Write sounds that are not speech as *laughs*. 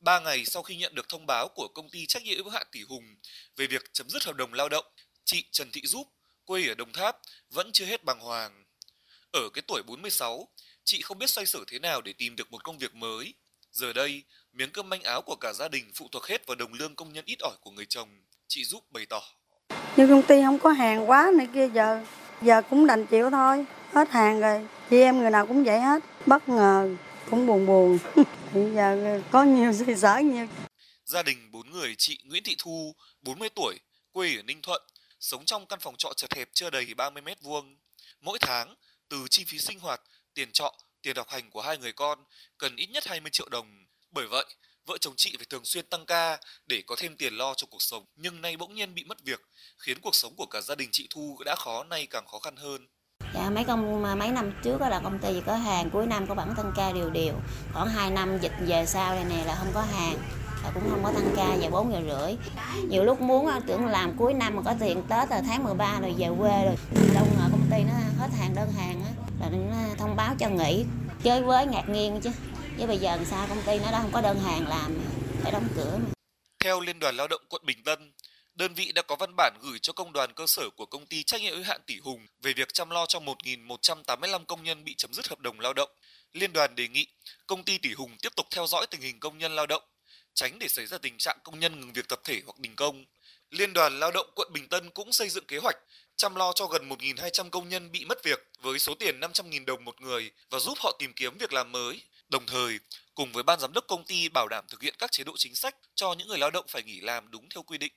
Ba ngày sau khi nhận được thông báo của công ty trách nhiệm hữu hạn Tỷ Hùng về việc chấm dứt hợp đồng lao động, chị Trần Thị Giúp, quê ở Đồng Tháp, vẫn chưa hết bàng hoàng. Ở cái tuổi 46, chị không biết xoay sở thế nào để tìm được một công việc mới. Giờ đây, miếng cơm manh áo của cả gia đình phụ thuộc hết vào đồng lương công nhân ít ỏi của người chồng. Chị Giúp bày tỏ. Nhưng công ty không có hàng quá này kia giờ giờ cũng đành chịu thôi hết hàng rồi chị em người nào cũng vậy hết bất ngờ cũng buồn buồn *laughs* Bây giờ có nhiều dây sở nhiều Gia đình bốn người chị Nguyễn Thị Thu, 40 tuổi, quê ở Ninh Thuận, sống trong căn phòng trọ chật hẹp chưa đầy 30 mét vuông. Mỗi tháng, từ chi phí sinh hoạt, tiền trọ, tiền học hành của hai người con cần ít nhất 20 triệu đồng. Bởi vậy, vợ chồng chị phải thường xuyên tăng ca để có thêm tiền lo cho cuộc sống. Nhưng nay bỗng nhiên bị mất việc, khiến cuộc sống của cả gia đình chị Thu đã khó nay càng khó khăn hơn. Dạ, mấy công mấy năm trước đó là công ty có hàng cuối năm có bản tăng ca đều đều. Khoảng 2 năm dịch về sau đây này là không có hàng là cũng không có tăng ca về bốn giờ rưỡi. Nhiều lúc muốn à, tưởng làm cuối năm mà có tiền tết là tháng 13 rồi về quê rồi. Đâu ngờ công ty nó hết hàng đơn hàng á là nó thông báo cho nghỉ. Chơi với ngạc nhiên chứ. Chứ bây giờ làm sao công ty nó đã không có đơn hàng làm phải đóng cửa mà. Theo Liên đoàn Lao động quận Bình Tân, đơn vị đã có văn bản gửi cho công đoàn cơ sở của công ty trách nhiệm hữu hạn Tỷ Hùng về việc chăm lo cho 1.185 công nhân bị chấm dứt hợp đồng lao động. Liên đoàn đề nghị công ty Tỷ Hùng tiếp tục theo dõi tình hình công nhân lao động, tránh để xảy ra tình trạng công nhân ngừng việc tập thể hoặc đình công. Liên đoàn Lao động quận Bình Tân cũng xây dựng kế hoạch chăm lo cho gần 1.200 công nhân bị mất việc với số tiền 500.000 đồng một người và giúp họ tìm kiếm việc làm mới. Đồng thời, cùng với ban giám đốc công ty bảo đảm thực hiện các chế độ chính sách cho những người lao động phải nghỉ làm đúng theo quy định.